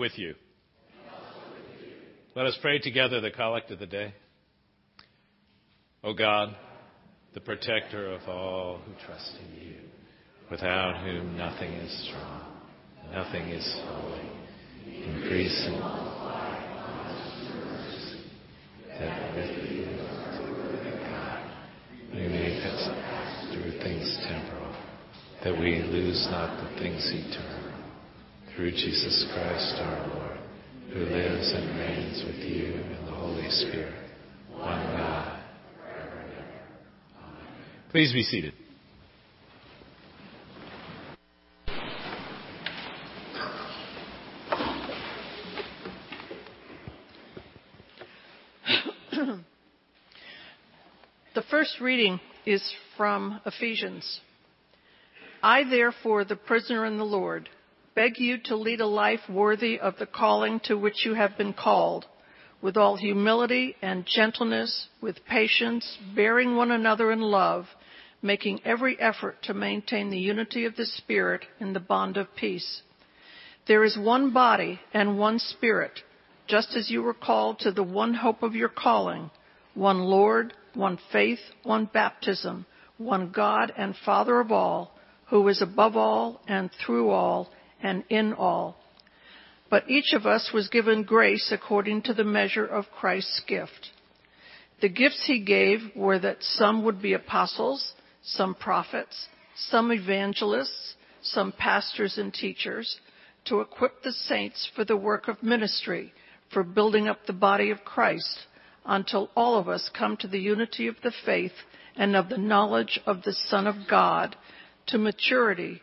With you. Let us pray together the collect of the day. O God, the protector of all who trust in you, without whom nothing is strong, nothing is holy, increase in that with you, we may pass through things temporal, that we lose not the things eternal through Jesus Christ our Lord, who lives and reigns with you in the Holy Spirit, one God. forever and ever. Amen. Please be seated. The first reading is from Ephesians. I, therefore, the prisoner in the Lord, beg you to lead a life worthy of the calling to which you have been called, with all humility and gentleness, with patience, bearing one another in love, making every effort to maintain the unity of the Spirit in the bond of peace. There is one body and one Spirit, just as you were called to the one hope of your calling, one Lord, one faith, one baptism, one God and Father of all, who is above all and through all and in all. But each of us was given grace according to the measure of Christ's gift. The gifts he gave were that some would be apostles, some prophets, some evangelists, some pastors and teachers, to equip the saints for the work of ministry, for building up the body of Christ, until all of us come to the unity of the faith and of the knowledge of the Son of God, to maturity,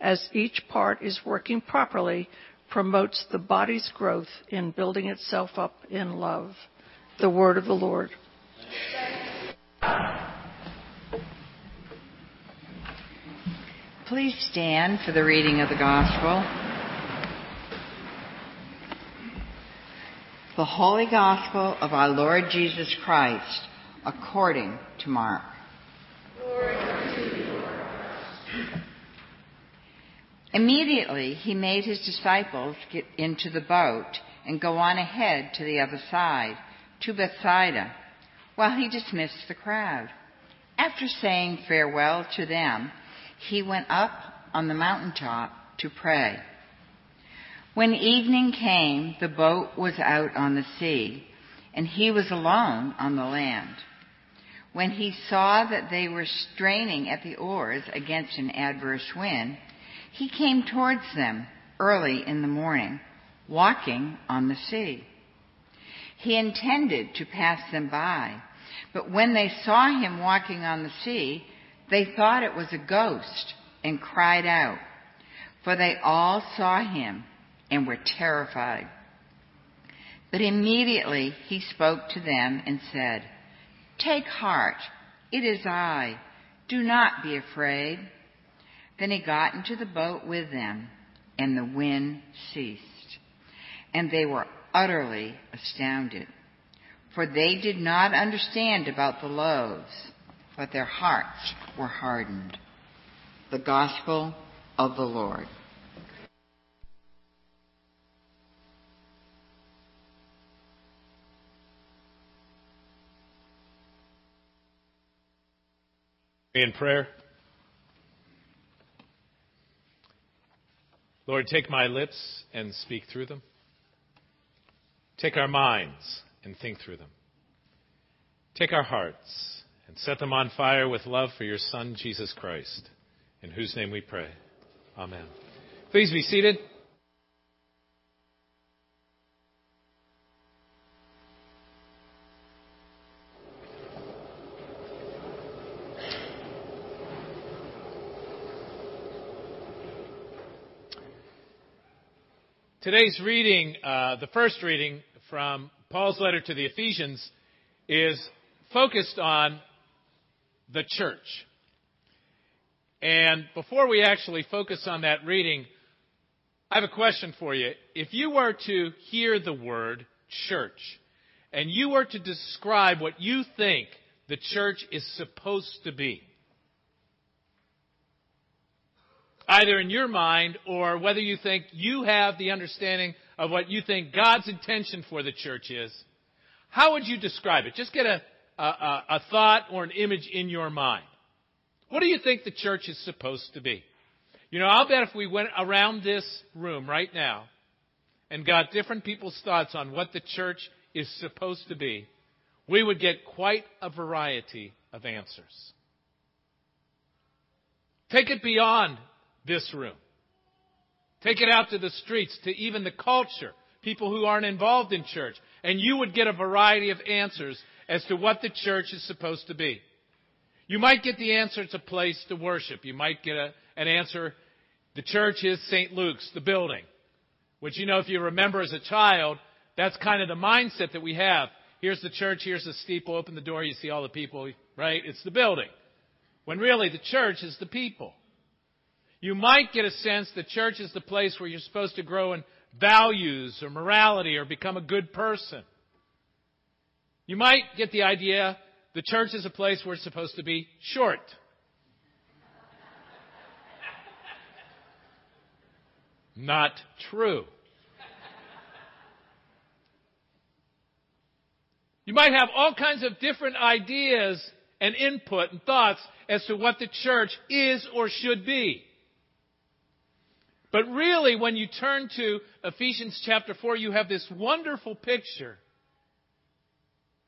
as each part is working properly, promotes the body's growth in building itself up in love. The word of the Lord. Please stand for the reading of the Gospel. The Holy Gospel of our Lord Jesus Christ according to Mark. Immediately he made his disciples get into the boat and go on ahead to the other side, to Bethsaida, while he dismissed the crowd. After saying farewell to them, he went up on the mountaintop to pray. When evening came, the boat was out on the sea, and he was alone on the land. When he saw that they were straining at the oars against an adverse wind, he came towards them early in the morning, walking on the sea. He intended to pass them by, but when they saw him walking on the sea, they thought it was a ghost and cried out, for they all saw him and were terrified. But immediately he spoke to them and said, Take heart, it is I. Do not be afraid. Then he got into the boat with them, and the wind ceased. And they were utterly astounded, for they did not understand about the loaves, but their hearts were hardened. The Gospel of the Lord. In prayer. Lord, take my lips and speak through them. Take our minds and think through them. Take our hearts and set them on fire with love for your Son, Jesus Christ, in whose name we pray. Amen. Please be seated. Today's reading, uh, the first reading from Paul's letter to the Ephesians, is focused on the church. And before we actually focus on that reading, I have a question for you. If you were to hear the word church, and you were to describe what you think the church is supposed to be, either in your mind or whether you think you have the understanding of what you think God's intention for the church is, how would you describe it? Just get a, a, a thought or an image in your mind. What do you think the church is supposed to be? You know, I'll bet if we went around this room right now and got different people's thoughts on what the church is supposed to be, we would get quite a variety of answers. Take it beyond this room. Take it out to the streets, to even the culture, people who aren't involved in church, and you would get a variety of answers as to what the church is supposed to be. You might get the answer it's a place to worship. You might get a, an answer, the church is St. Luke's, the building. Which, you know, if you remember as a child, that's kind of the mindset that we have. Here's the church, here's the steeple, open the door, you see all the people, right? It's the building. When really the church is the people. You might get a sense that church is the place where you're supposed to grow in values or morality or become a good person. You might get the idea the church is a place where it's supposed to be short. Not true. You might have all kinds of different ideas and input and thoughts as to what the church is or should be. But really, when you turn to Ephesians chapter 4, you have this wonderful picture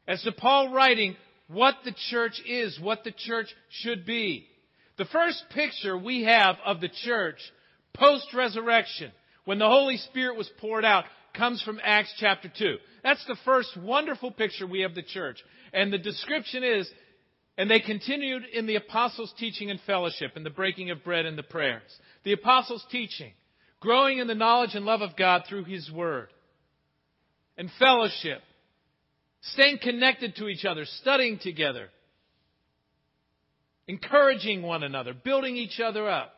as to Paul writing what the church is, what the church should be. The first picture we have of the church post resurrection, when the Holy Spirit was poured out, comes from Acts chapter 2. That's the first wonderful picture we have of the church. And the description is, and they continued in the apostles' teaching and fellowship, and the breaking of bread and the prayers. The apostles' teaching, growing in the knowledge and love of God through His Word, and fellowship, staying connected to each other, studying together, encouraging one another, building each other up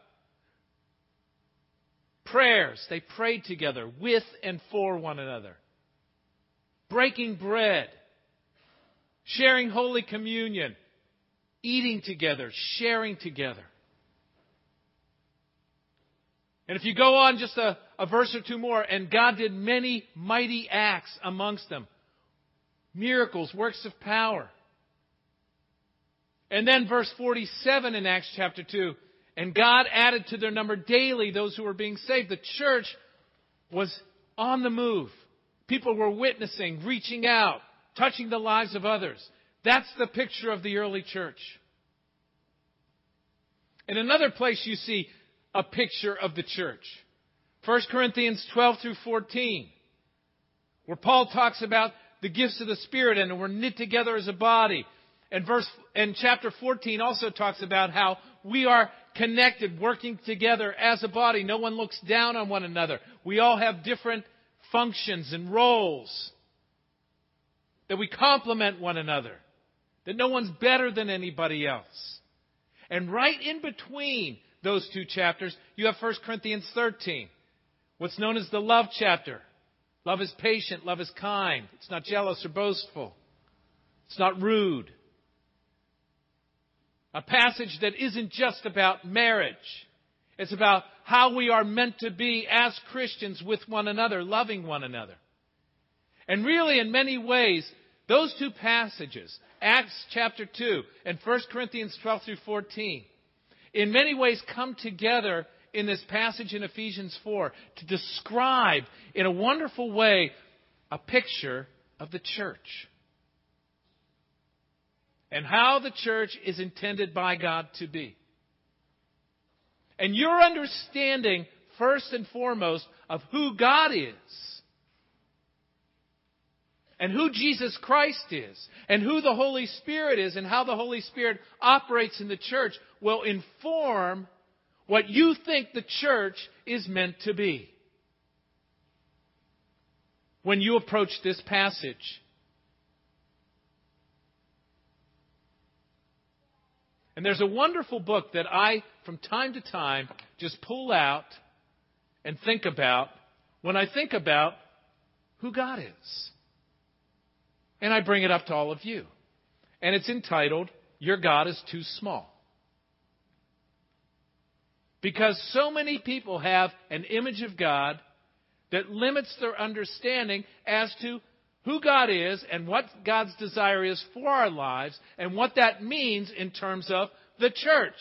prayers. They prayed together with and for one another. Breaking bread, sharing Holy Communion, eating together, sharing together. And if you go on just a, a verse or two more, and God did many mighty acts amongst them miracles, works of power. And then verse 47 in Acts chapter 2 and God added to their number daily those who were being saved. The church was on the move. People were witnessing, reaching out, touching the lives of others. That's the picture of the early church. In another place, you see a picture of the church. 1 Corinthians 12 through 14, where Paul talks about the gifts of the Spirit and we're knit together as a body. And verse, and chapter 14 also talks about how we are connected, working together as a body. No one looks down on one another. We all have different functions and roles. That we complement one another. That no one's better than anybody else. And right in between those two chapters, you have 1 Corinthians 13. What's known as the love chapter. Love is patient. Love is kind. It's not jealous or boastful. It's not rude. A passage that isn't just about marriage. It's about how we are meant to be as Christians with one another, loving one another. And really, in many ways, those two passages, Acts chapter 2 and 1 Corinthians 12 through 14, in many ways come together in this passage in Ephesians 4 to describe in a wonderful way a picture of the church and how the church is intended by God to be. And your understanding, first and foremost, of who God is, and who Jesus Christ is, and who the Holy Spirit is, and how the Holy Spirit operates in the church will inform what you think the church is meant to be. When you approach this passage, And there's a wonderful book that I, from time to time, just pull out and think about when I think about who God is. And I bring it up to all of you. And it's entitled, Your God is Too Small. Because so many people have an image of God that limits their understanding as to who God is and what God's desire is for our lives and what that means in terms of the church.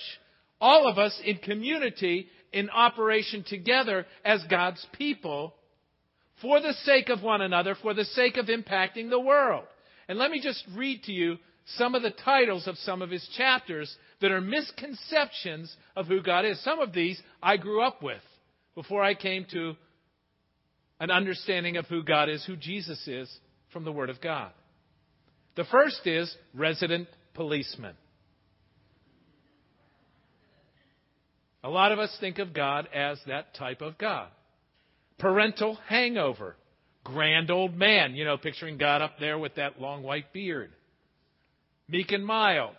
All of us in community in operation together as God's people for the sake of one another, for the sake of impacting the world. And let me just read to you some of the titles of some of his chapters that are misconceptions of who God is. Some of these I grew up with before I came to an understanding of who God is, who Jesus is, from the Word of God. The first is resident policeman. A lot of us think of God as that type of God. Parental hangover. Grand old man, you know, picturing God up there with that long white beard. Meek and mild.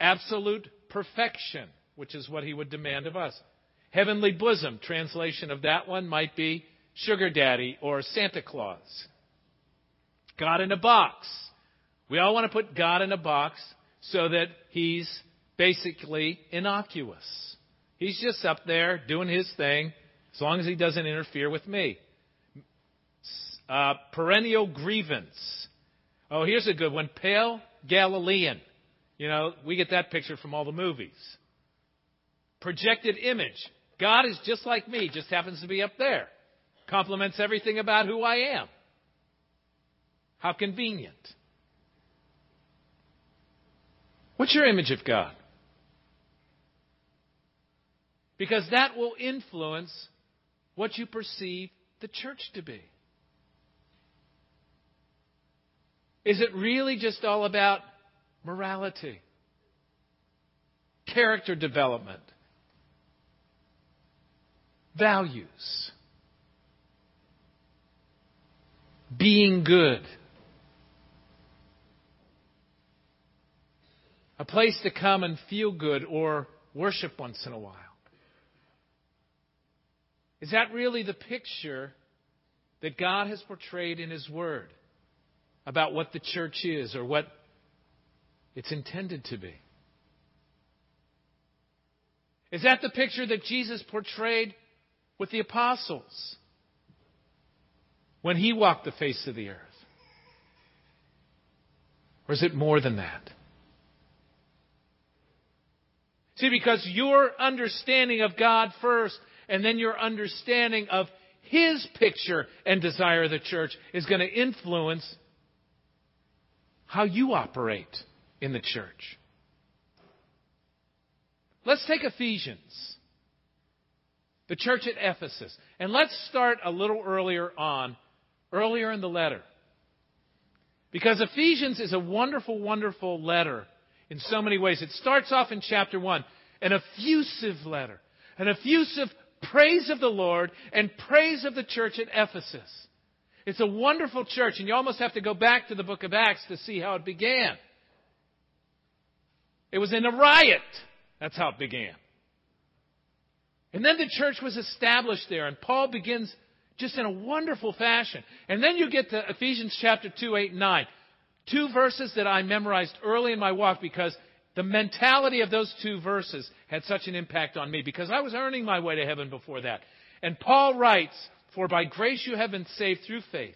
Absolute perfection, which is what he would demand of us. Heavenly bosom, translation of that one might be sugar daddy or Santa Claus. God in a box. We all want to put God in a box so that he's basically innocuous. He's just up there doing his thing as long as he doesn't interfere with me. Uh, perennial grievance. Oh, here's a good one. Pale Galilean. You know, we get that picture from all the movies. Projected image. God is just like me, just happens to be up there. Complements everything about who I am. How convenient. What's your image of God? Because that will influence what you perceive the church to be. Is it really just all about morality, character development, values, being good? A place to come and feel good or worship once in a while. Is that really the picture that God has portrayed in His Word about what the church is or what it's intended to be? Is that the picture that Jesus portrayed with the apostles when He walked the face of the earth? Or is it more than that? See, because your understanding of God first and then your understanding of His picture and desire of the church is going to influence how you operate in the church. Let's take Ephesians, the church at Ephesus, and let's start a little earlier on, earlier in the letter. Because Ephesians is a wonderful, wonderful letter in so many ways. It starts off in chapter 1, an effusive letter, an effusive praise of the Lord and praise of the church at Ephesus. It's a wonderful church, and you almost have to go back to the book of Acts to see how it began. It was in a riot. That's how it began. And then the church was established there, and Paul begins just in a wonderful fashion. And then you get to Ephesians chapter 2, 8, and 9. Two verses that I memorized early in my walk because the mentality of those two verses had such an impact on me because I was earning my way to heaven before that. And Paul writes, For by grace you have been saved through faith.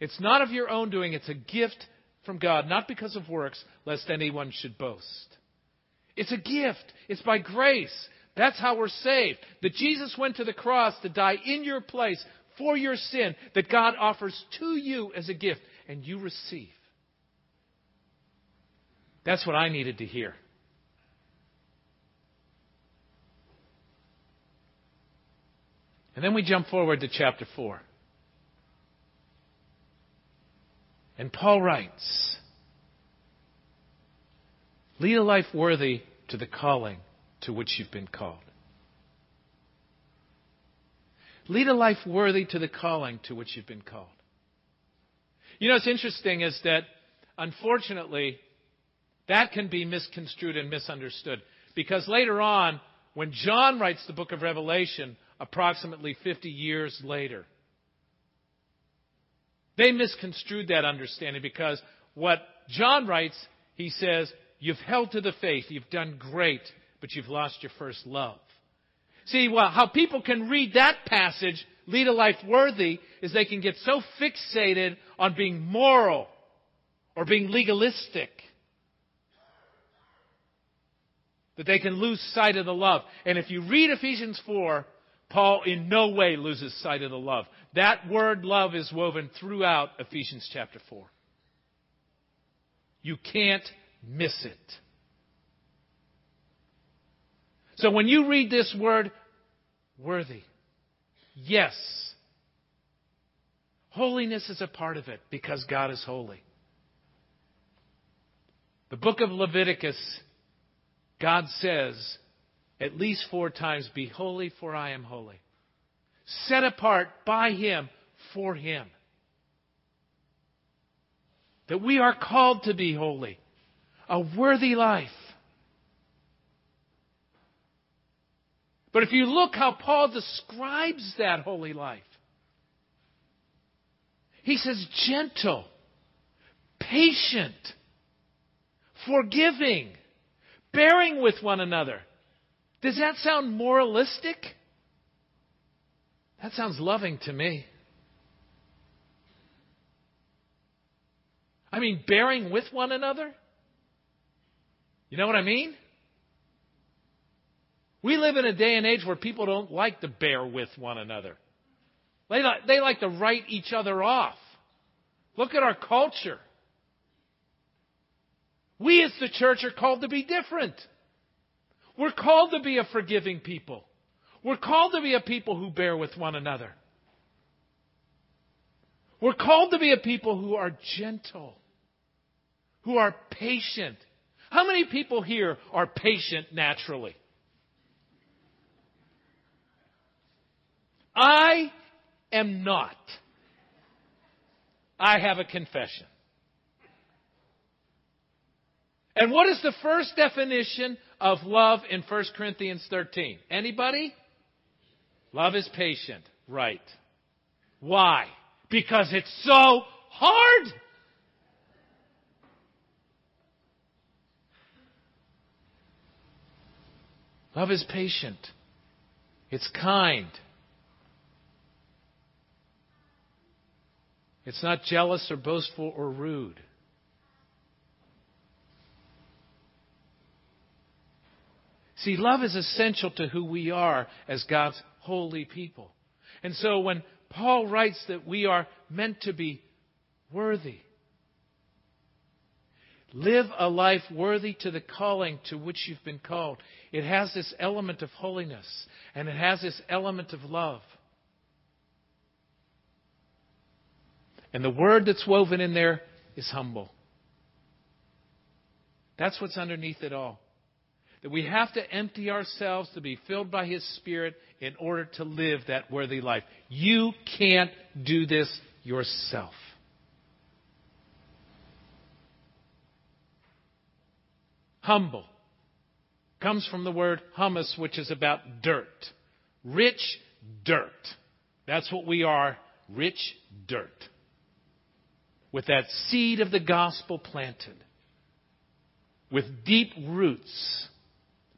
It's not of your own doing, it's a gift from God, not because of works, lest anyone should boast. It's a gift. It's by grace. That's how we're saved. That Jesus went to the cross to die in your place for your sin, that God offers to you as a gift, and you receive. That's what I needed to hear. And then we jump forward to chapter 4. And Paul writes Lead a life worthy to the calling to which you've been called. Lead a life worthy to the calling to which you've been called. You know, what's interesting is that, unfortunately, that can be misconstrued and misunderstood. Because later on, when John writes the book of Revelation, approximately 50 years later, they misconstrued that understanding because what John writes, he says, You've held to the faith, you've done great, but you've lost your first love. See, well, how people can read that passage, lead a life worthy, is they can get so fixated on being moral or being legalistic that they can lose sight of the love. And if you read Ephesians 4, Paul in no way loses sight of the love. That word love is woven throughout Ephesians chapter 4. You can't miss it. So when you read this word, worthy, yes, holiness is a part of it because God is holy. The book of Leviticus God says at least four times, Be holy, for I am holy. Set apart by Him for Him. That we are called to be holy, a worthy life. But if you look how Paul describes that holy life, he says gentle, patient, forgiving, bearing with one another. Does that sound moralistic? That sounds loving to me. I mean, bearing with one another? You know what I mean? We live in a day and age where people don't like to bear with one another. They like, they like to write each other off. Look at our culture. We as the church are called to be different. We're called to be a forgiving people. We're called to be a people who bear with one another. We're called to be a people who are gentle, who are patient. How many people here are patient naturally? I am not. I have a confession. And what is the first definition of love in 1 Corinthians 13? Anybody? Love is patient. Right. Why? Because it's so hard. Love is patient. It's kind. It's not jealous or boastful or rude. See, love is essential to who we are as God's holy people. And so when Paul writes that we are meant to be worthy, live a life worthy to the calling to which you've been called, it has this element of holiness and it has this element of love. And the word that's woven in there is humble. That's what's underneath it all. That we have to empty ourselves to be filled by His Spirit in order to live that worthy life. You can't do this yourself. Humble comes from the word humus, which is about dirt. Rich dirt. That's what we are rich dirt. With that seed of the gospel planted, with deep roots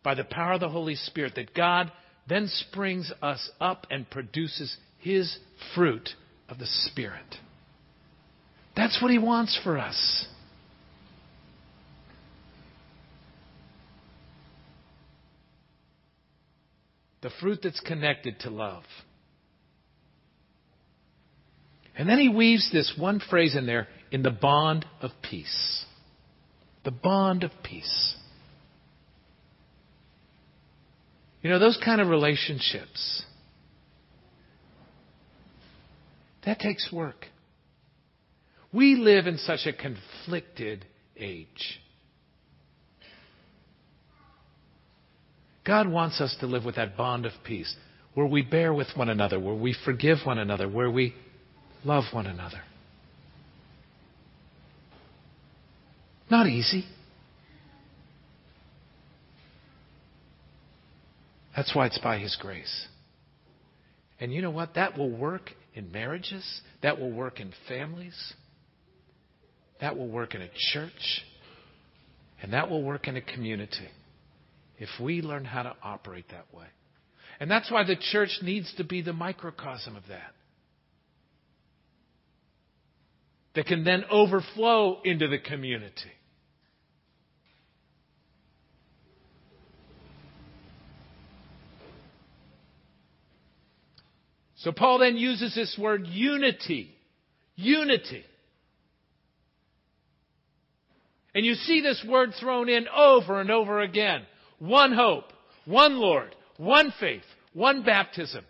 by the power of the Holy Spirit, that God then springs us up and produces His fruit of the Spirit. That's what He wants for us. The fruit that's connected to love. And then he weaves this one phrase in there in the bond of peace. The bond of peace. You know, those kind of relationships, that takes work. We live in such a conflicted age. God wants us to live with that bond of peace, where we bear with one another, where we forgive one another, where we love one another. Not easy. That's why it's by His grace. And you know what? That will work in marriages. That will work in families. That will work in a church. And that will work in a community if we learn how to operate that way. And that's why the church needs to be the microcosm of that. That can then overflow into the community. So Paul then uses this word unity. Unity. And you see this word thrown in over and over again. One hope, one Lord, one faith, one baptism.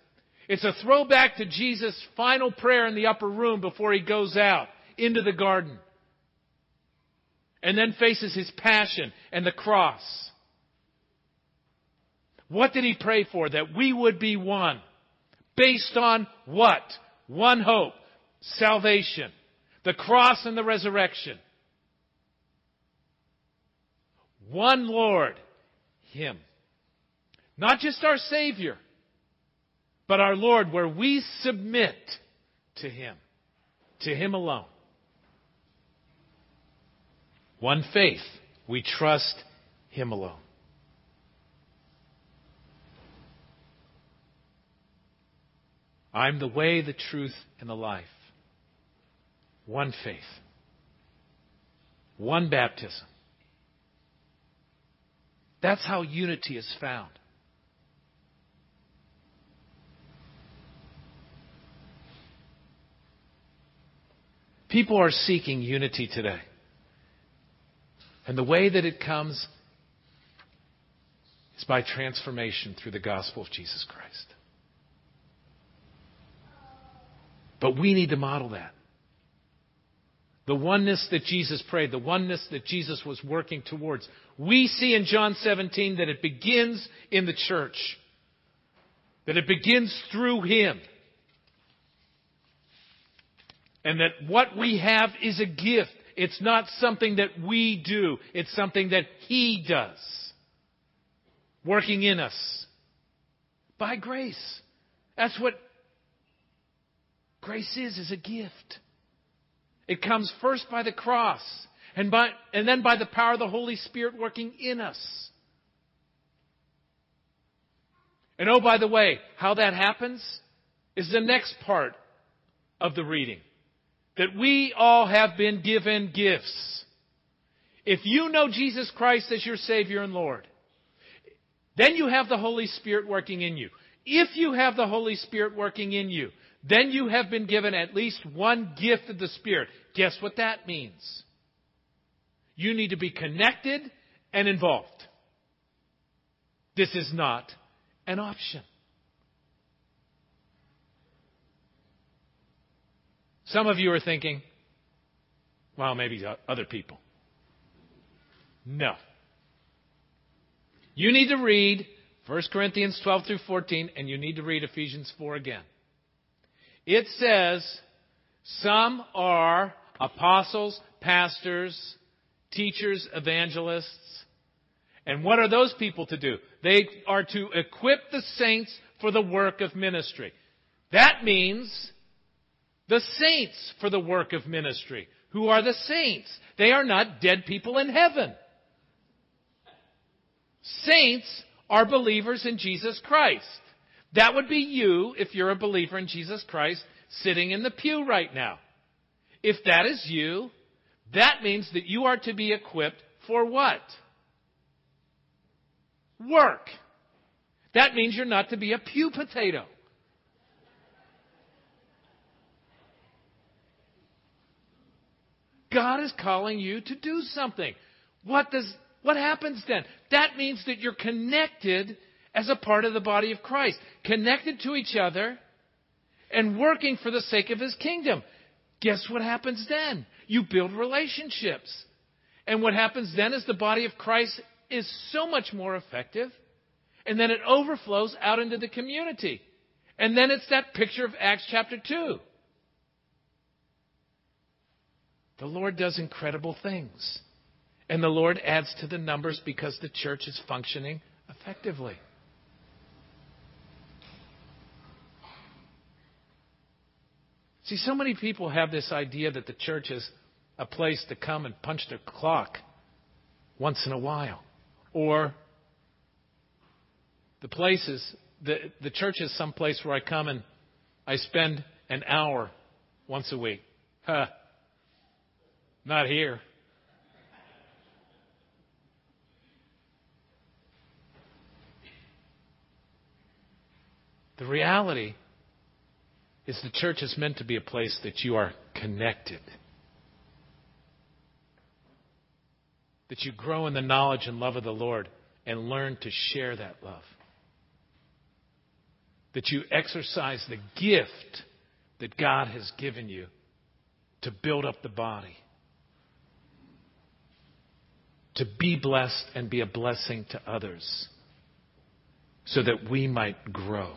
It's a throwback to Jesus' final prayer in the upper room before he goes out into the garden. And then faces his passion and the cross. What did he pray for? That we would be one. Based on what? One hope. Salvation. The cross and the resurrection. One Lord. Him. Not just our Savior, but our Lord, where we submit to Him, to Him alone. One faith. We trust Him alone. I'm the way, the truth, and the life. One faith. One baptism. That's how unity is found. People are seeking unity today. And the way that it comes is by transformation through the gospel of Jesus Christ. But we need to model that. The oneness that Jesus prayed, the oneness that Jesus was working towards. We see in John 17 that it begins in the church. That it begins through Him. And that what we have is a gift. It's not something that we do. It's something that He does. Working in us. By grace. That's what grace is, is a gift. It comes first by the cross and, by, and then by the power of the Holy Spirit working in us. And oh, by the way, how that happens is the next part of the reading. That we all have been given gifts. If you know Jesus Christ as your Savior and Lord, then you have the Holy Spirit working in you. If you have the Holy Spirit working in you, then you have been given at least one gift of the Spirit. Guess what that means? You need to be connected and involved. This is not an option. Some of you are thinking, well, maybe other people. No. You need to read 1 Corinthians 12 through 14, and you need to read Ephesians 4 again. It says, some are apostles, pastors, teachers, evangelists. And what are those people to do? They are to equip the saints for the work of ministry. That means the saints for the work of ministry. Who are the saints? They are not dead people in heaven. Saints are believers in Jesus Christ. That would be you if you're a believer in Jesus Christ sitting in the pew right now. If that is you, that means that you are to be equipped for what? Work. That means you're not to be a pew potato. God is calling you to do something. What does what happens then? That means that you're connected as a part of the body of Christ, connected to each other and working for the sake of his kingdom. Guess what happens then? You build relationships. And what happens then is the body of Christ is so much more effective. And then it overflows out into the community. And then it's that picture of Acts chapter 2. The Lord does incredible things. And the Lord adds to the numbers because the church is functioning effectively. See, so many people have this idea that the church is a place to come and punch their clock once in a while. Or the places, the, the church is some place where I come and I spend an hour once a week. Huh. Not here. The reality is the church is meant to be a place that you are connected. That you grow in the knowledge and love of the Lord and learn to share that love. That you exercise the gift that God has given you to build up the body to be blessed and be a blessing to others so that we might grow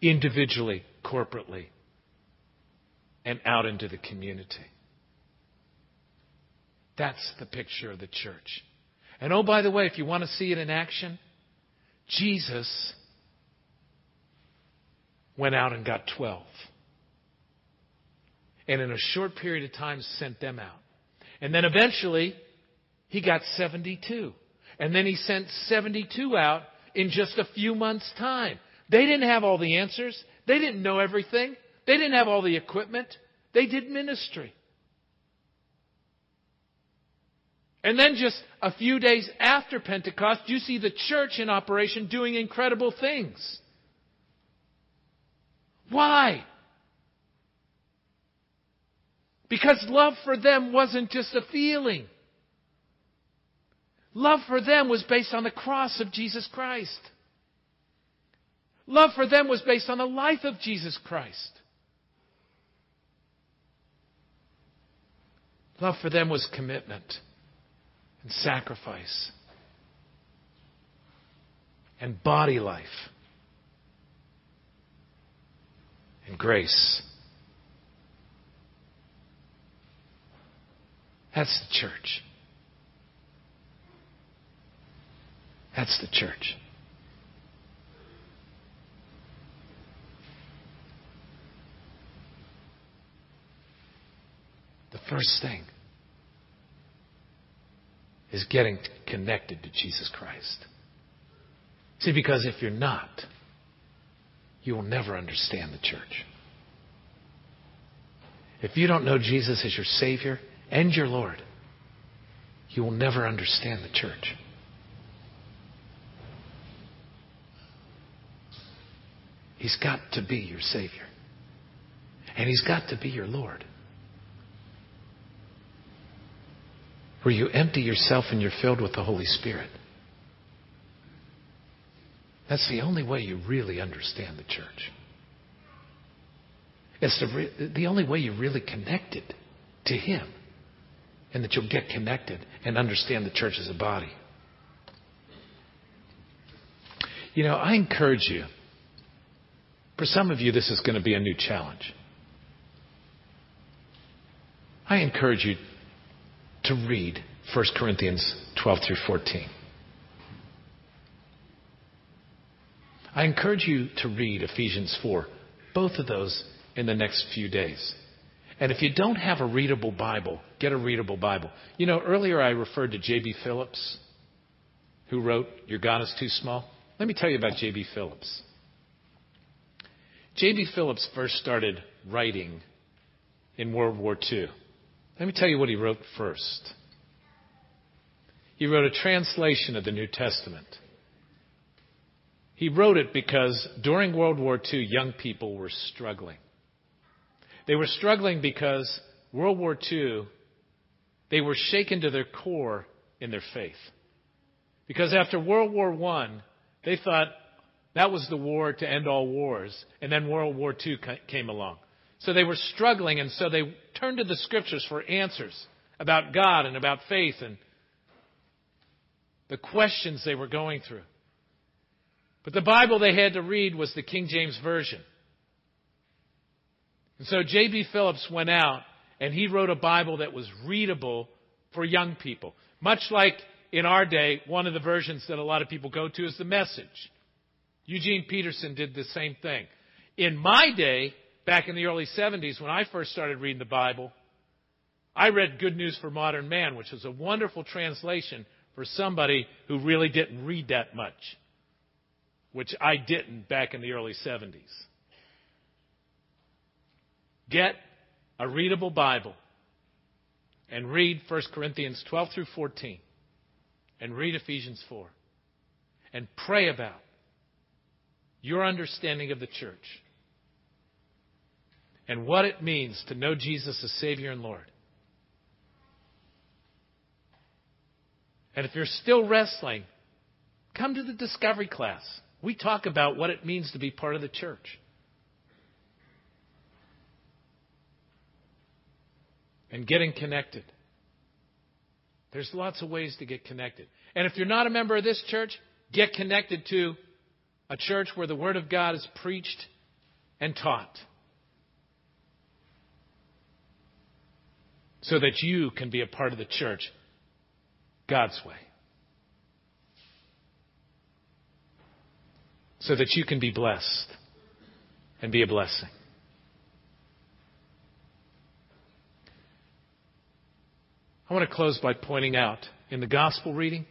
individually, corporately, and out into the community. That's the picture of the church. And oh, by the way, if you want to see it in action, Jesus went out and got 12. And in a short period of time sent them out. And then eventually, he got 72. And then he sent 72 out in just a few months' time. They didn't have all the answers. They didn't know everything. They didn't have all the equipment. They did ministry. And then just a few days after Pentecost, you see the church in operation doing incredible things. Why? Because love for them wasn't just a feeling. Love for them was based on the cross of Jesus Christ. Love for them was based on the life of Jesus Christ. Love for them was commitment and sacrifice and body life and grace. That's the church. That's the church. The first thing is getting connected to Jesus Christ. See, because if you're not, you will never understand the church. If you don't know Jesus as your Savior and your Lord, you will never understand the church. He's got to be your Savior. And He's got to be your Lord. Where you empty yourself and you're filled with the Holy Spirit. That's the only way you really understand the church. It's the, re- the only way you're really connected to Him. And that you'll get connected and understand the church as a body. You know, I encourage you. For some of you, this is going to be a new challenge. I encourage you to read 1 Corinthians 12 through 14. I encourage you to read Ephesians 4, both of those in the next few days. And if you don't have a readable Bible, get a readable Bible. You know, earlier I referred to J.B. Phillips, who wrote Your God is Too Small. Let me tell you about J.B. Phillips. J.B. Phillips first started writing in World War II. Let me tell you what he wrote first. He wrote a translation of the New Testament. He wrote it because during World War II, young people were struggling. They were struggling because World War II, they were shaken to their core in their faith. Because after World War I, they thought that was the war to end all wars, and then World War II came along. So they were struggling, and so they turned to the scriptures for answers about God and about faith and the questions they were going through. But the Bible they had to read was the King James Version. And so J.B. Phillips went out and he wrote a Bible that was readable for young people. Much like in our day, one of the versions that a lot of people go to is the message. Eugene Peterson did the same thing. In my day, back in the early 70s, when I first started reading the Bible, I read Good News for Modern Man, which was a wonderful translation for somebody who really didn't read that much, which I didn't back in the early 70s. Get a readable Bible and read 1 Corinthians 12 through 14 and read Ephesians 4 and pray about your understanding of the church and what it means to know Jesus as Savior and Lord. And if you're still wrestling, come to the discovery class. We talk about what it means to be part of the church. And getting connected. There's lots of ways to get connected. And if you're not a member of this church, get connected to a church where the Word of God is preached and taught. So that you can be a part of the church God's way. so that you can be blessed and be a blessing. I want to close by pointing out in the gospel reading,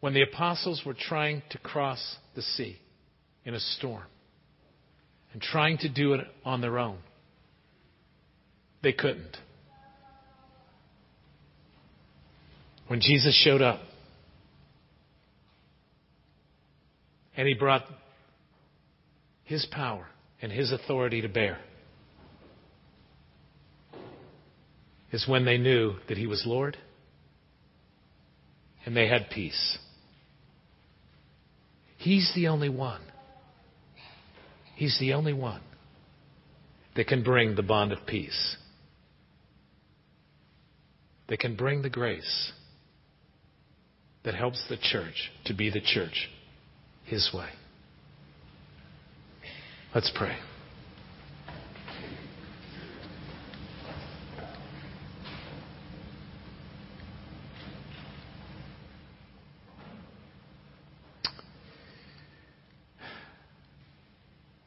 when the apostles were trying to cross the sea in a storm and trying to do it on their own, they couldn't. When Jesus showed up and he brought his power and his authority to bear, is when they knew that he was Lord and they had peace. He's the only one. He's the only one that can bring the bond of peace, that can bring the grace that helps the church to be the church His way. Let's pray.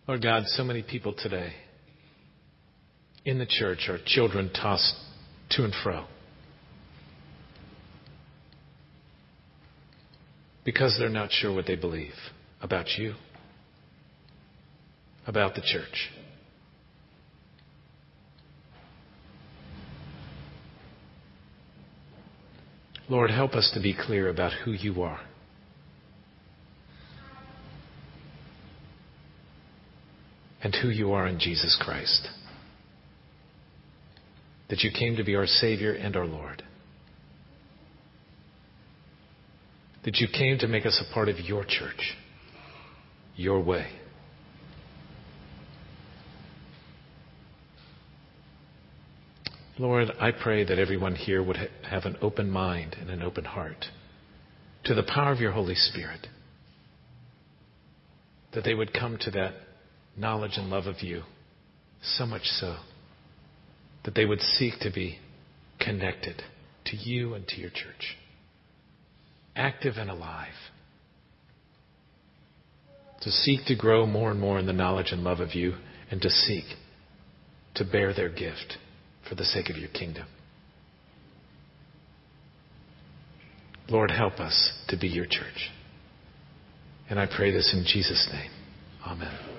Lord God, so many people today in the church are children tossed to and fro. Because they're not sure what they believe about you, about the church. Lord, help us to be clear about who you are. and who you are in Jesus Christ. That you came to be our Savior and our Lord. That you came to make us a part of your church, your way. Lord, I pray that everyone here would have an open mind and an open heart to the power of your Holy Spirit. That they would come to that knowledge and love of you, so much so that they would seek to be connected to you and to your church, active and alive, to seek to grow more and more in the knowledge and love of you, and to seek to bear their gift for the sake of your kingdom. Lord, help us to be your church. And I pray this in Jesus' name. Amen.